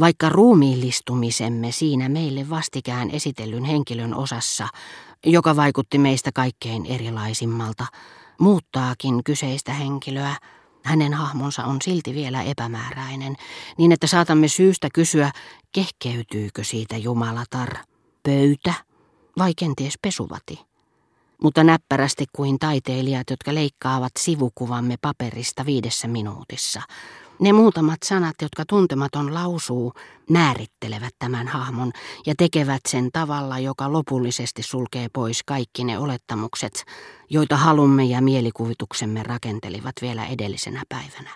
vaikka ruumiillistumisemme siinä meille vastikään esitellyn henkilön osassa, joka vaikutti meistä kaikkein erilaisimmalta, muuttaakin kyseistä henkilöä, hänen hahmonsa on silti vielä epämääräinen, niin että saatamme syystä kysyä, kehkeytyykö siitä Jumalatar, pöytä vai kenties pesuvati. Mutta näppärästi kuin taiteilijat, jotka leikkaavat sivukuvamme paperista viidessä minuutissa. Ne muutamat sanat, jotka tuntematon lausuu, määrittelevät tämän hahmon ja tekevät sen tavalla, joka lopullisesti sulkee pois kaikki ne olettamukset, joita halumme ja mielikuvituksemme rakentelivat vielä edellisenä päivänä.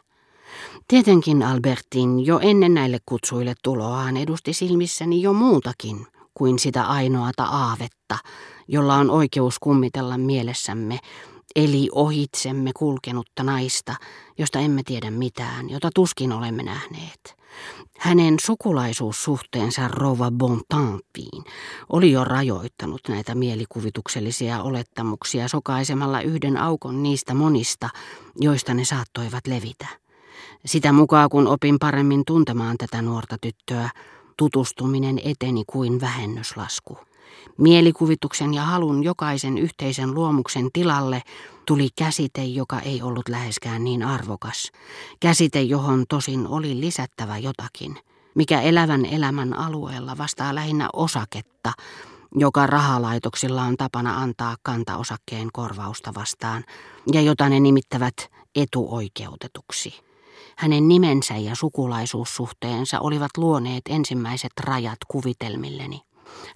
Tietenkin Albertin jo ennen näille kutsuille tuloaan edusti silmissäni jo muutakin kuin sitä ainoata aavetta, jolla on oikeus kummitella mielessämme, eli ohitsemme kulkenutta naista, josta emme tiedä mitään, jota tuskin olemme nähneet. Hänen sukulaisuussuhteensa Rova Bontempiin oli jo rajoittanut näitä mielikuvituksellisia olettamuksia sokaisemalla yhden aukon niistä monista, joista ne saattoivat levitä. Sitä mukaan kun opin paremmin tuntemaan tätä nuorta tyttöä, tutustuminen eteni kuin vähennyslasku. Mielikuvituksen ja halun jokaisen yhteisen luomuksen tilalle tuli käsite, joka ei ollut läheskään niin arvokas. Käsite, johon tosin oli lisättävä jotakin, mikä elävän elämän alueella vastaa lähinnä osaketta, joka rahalaitoksilla on tapana antaa kantaosakkeen korvausta vastaan, ja jota ne nimittävät etuoikeutetuksi. Hänen nimensä ja sukulaisuussuhteensa olivat luoneet ensimmäiset rajat kuvitelmilleni.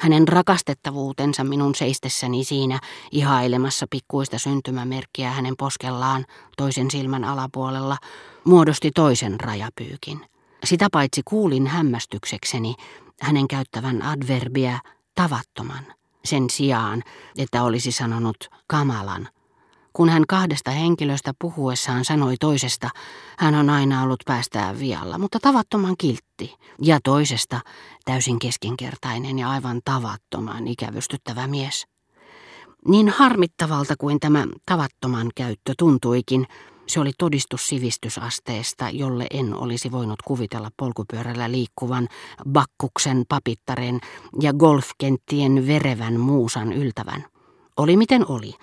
Hänen rakastettavuutensa minun seistessäni siinä ihailemassa pikkuista syntymämerkkiä hänen poskellaan toisen silmän alapuolella muodosti toisen rajapyykin. Sitä paitsi kuulin hämmästyksekseni hänen käyttävän adverbia tavattoman sen sijaan, että olisi sanonut kamalan kun hän kahdesta henkilöstä puhuessaan sanoi toisesta, hän on aina ollut päästään vialla, mutta tavattoman kiltti. Ja toisesta täysin keskinkertainen ja aivan tavattoman ikävystyttävä mies. Niin harmittavalta kuin tämä tavattoman käyttö tuntuikin, se oli todistus sivistysasteesta, jolle en olisi voinut kuvitella polkupyörällä liikkuvan bakkuksen papittaren ja golfkenttien verevän muusan yltävän. Oli miten oli.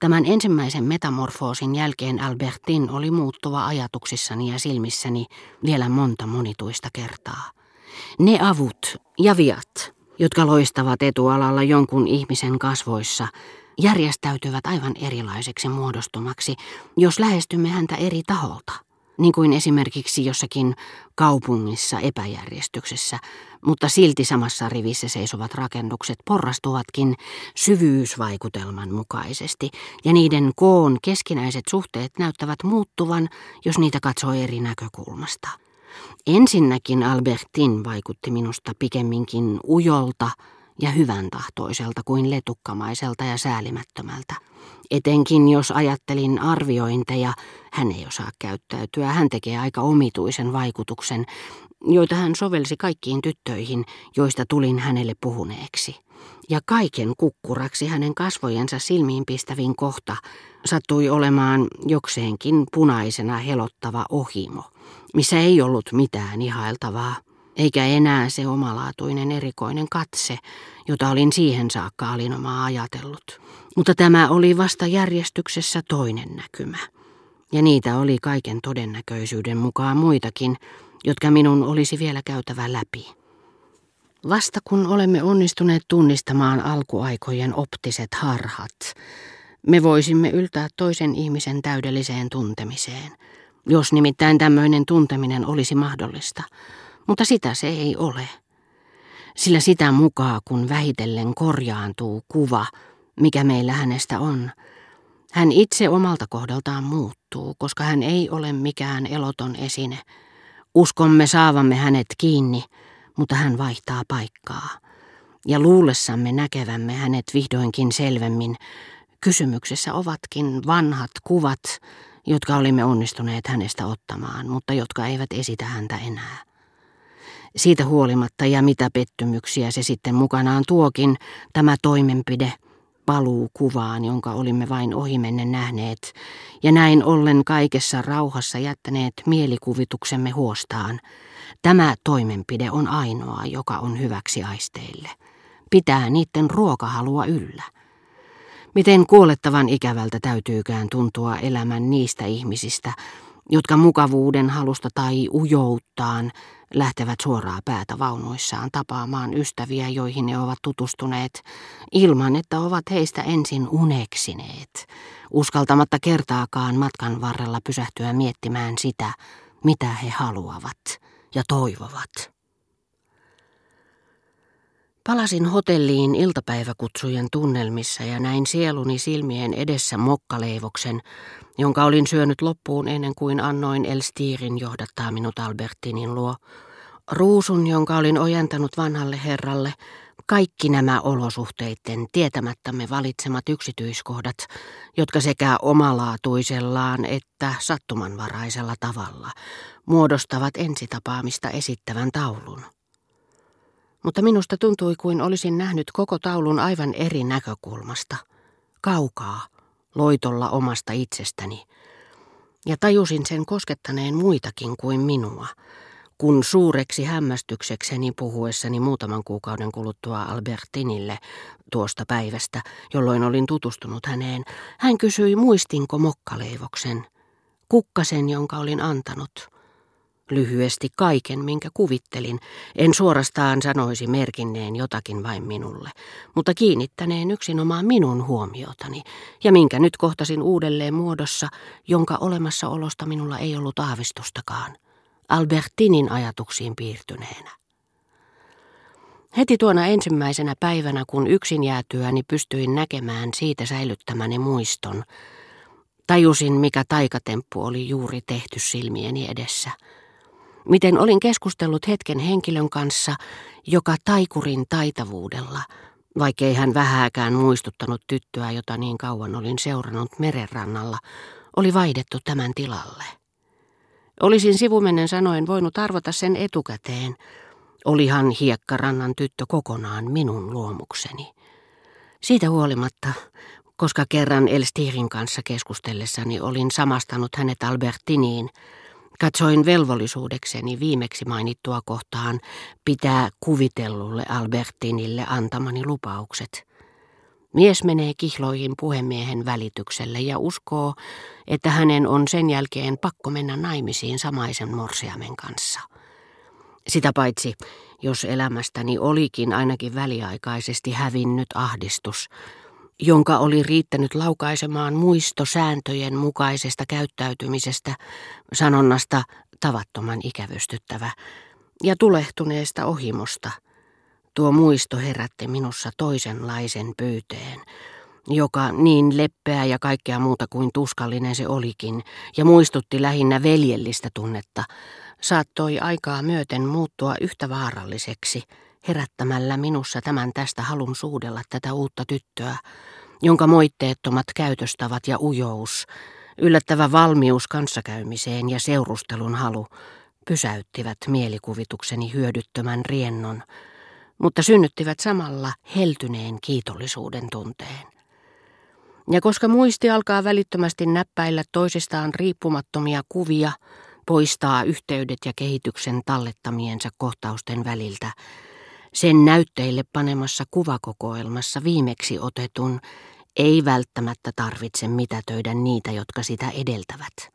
Tämän ensimmäisen metamorfoosin jälkeen Albertin oli muuttuva ajatuksissani ja silmissäni vielä monta monituista kertaa. Ne avut ja viat, jotka loistavat etualalla jonkun ihmisen kasvoissa, järjestäytyvät aivan erilaiseksi muodostumaksi, jos lähestymme häntä eri taholta niin kuin esimerkiksi jossakin kaupungissa epäjärjestyksessä, mutta silti samassa rivissä seisovat rakennukset porrastuvatkin syvyysvaikutelman mukaisesti, ja niiden koon keskinäiset suhteet näyttävät muuttuvan, jos niitä katsoo eri näkökulmasta. Ensinnäkin Albertin vaikutti minusta pikemminkin ujolta ja hyvän tahtoiselta kuin letukkamaiselta ja säälimättömältä. Etenkin jos ajattelin arviointeja, hän ei osaa käyttäytyä, hän tekee aika omituisen vaikutuksen, joita hän sovelsi kaikkiin tyttöihin, joista tulin hänelle puhuneeksi. Ja kaiken kukkuraksi hänen kasvojensa silmiin pistävin kohta sattui olemaan jokseenkin punaisena helottava ohimo, missä ei ollut mitään ihailtavaa eikä enää se omalaatuinen erikoinen katse, jota olin siihen saakka alinomaa ajatellut. Mutta tämä oli vasta järjestyksessä toinen näkymä. Ja niitä oli kaiken todennäköisyyden mukaan muitakin, jotka minun olisi vielä käytävä läpi. Vasta kun olemme onnistuneet tunnistamaan alkuaikojen optiset harhat, me voisimme yltää toisen ihmisen täydelliseen tuntemiseen, jos nimittäin tämmöinen tunteminen olisi mahdollista – mutta sitä se ei ole. Sillä sitä mukaan, kun vähitellen korjaantuu kuva, mikä meillä hänestä on, hän itse omalta kohdaltaan muuttuu, koska hän ei ole mikään eloton esine. Uskomme saavamme hänet kiinni, mutta hän vaihtaa paikkaa. Ja luullessamme näkevämme hänet vihdoinkin selvemmin, kysymyksessä ovatkin vanhat kuvat, jotka olimme onnistuneet hänestä ottamaan, mutta jotka eivät esitä häntä enää. Siitä huolimatta ja mitä pettymyksiä se sitten mukanaan tuokin, tämä toimenpide paluu kuvaan, jonka olimme vain ohimennen nähneet, ja näin ollen kaikessa rauhassa jättäneet mielikuvituksemme huostaan. Tämä toimenpide on ainoa, joka on hyväksi aisteille. Pitää niiden ruokahalua yllä. Miten kuolettavan ikävältä täytyykään tuntua elämän niistä ihmisistä, jotka mukavuuden halusta tai ujouttaan lähtevät suoraa päätä vaunuissaan tapaamaan ystäviä, joihin ne ovat tutustuneet, ilman että ovat heistä ensin uneksineet, uskaltamatta kertaakaan matkan varrella pysähtyä miettimään sitä, mitä he haluavat ja toivovat. Palasin hotelliin iltapäiväkutsujen tunnelmissa ja näin sieluni silmien edessä mokkaleivoksen, jonka olin syönyt loppuun ennen kuin annoin Elstirin johdattaa minut Albertinin luo. Ruusun, jonka olin ojentanut vanhalle herralle, kaikki nämä olosuhteiden tietämättämme valitsemat yksityiskohdat, jotka sekä omalaatuisellaan että sattumanvaraisella tavalla muodostavat ensitapaamista esittävän taulun mutta minusta tuntui kuin olisin nähnyt koko taulun aivan eri näkökulmasta, kaukaa, loitolla omasta itsestäni, ja tajusin sen koskettaneen muitakin kuin minua, kun suureksi hämmästyksekseni puhuessani muutaman kuukauden kuluttua Albertinille tuosta päivästä, jolloin olin tutustunut häneen, hän kysyi muistinko mokkaleivoksen, kukkasen, jonka olin antanut – lyhyesti kaiken, minkä kuvittelin. En suorastaan sanoisi merkinneen jotakin vain minulle, mutta kiinnittäneen yksinomaan minun huomiotani, ja minkä nyt kohtasin uudelleen muodossa, jonka olemassaolosta minulla ei ollut aavistustakaan. Albertinin ajatuksiin piirtyneenä. Heti tuona ensimmäisenä päivänä, kun yksin jäätyäni pystyin näkemään siitä säilyttämäni muiston, tajusin, mikä taikatemppu oli juuri tehty silmieni edessä – miten olin keskustellut hetken henkilön kanssa, joka taikurin taitavuudella, vaikkei hän vähääkään muistuttanut tyttöä, jota niin kauan olin seurannut merenrannalla, oli vaihdettu tämän tilalle. Olisin sivumennen sanoen voinut arvota sen etukäteen. Olihan hiekkarannan tyttö kokonaan minun luomukseni. Siitä huolimatta, koska kerran Elstirin kanssa keskustellessani olin samastanut hänet Albertiniin, Katsoin velvollisuudekseni viimeksi mainittua kohtaan pitää kuvitellulle Albertinille antamani lupaukset. Mies menee kihloihin puhemiehen välitykselle ja uskoo, että hänen on sen jälkeen pakko mennä naimisiin samaisen morsiamen kanssa. Sitä paitsi, jos elämästäni olikin ainakin väliaikaisesti hävinnyt ahdistus, jonka oli riittänyt laukaisemaan muistosääntöjen mukaisesta käyttäytymisestä, sanonnasta tavattoman ikävystyttävä, ja tulehtuneesta ohimosta. Tuo muisto herätti minussa toisenlaisen pyyteen, joka niin leppeä ja kaikkea muuta kuin tuskallinen se olikin, ja muistutti lähinnä veljellistä tunnetta, saattoi aikaa myöten muuttua yhtä vaaralliseksi – herättämällä minussa tämän tästä halun suudella tätä uutta tyttöä, jonka moitteettomat käytöstavat ja ujous, yllättävä valmius kanssakäymiseen ja seurustelun halu pysäyttivät mielikuvitukseni hyödyttömän riennon, mutta synnyttivät samalla heltyneen kiitollisuuden tunteen. Ja koska muisti alkaa välittömästi näppäillä toisistaan riippumattomia kuvia, poistaa yhteydet ja kehityksen tallettamiensa kohtausten väliltä, sen näytteille panemassa kuvakokoelmassa viimeksi otetun ei välttämättä tarvitse mitätöidä niitä, jotka sitä edeltävät.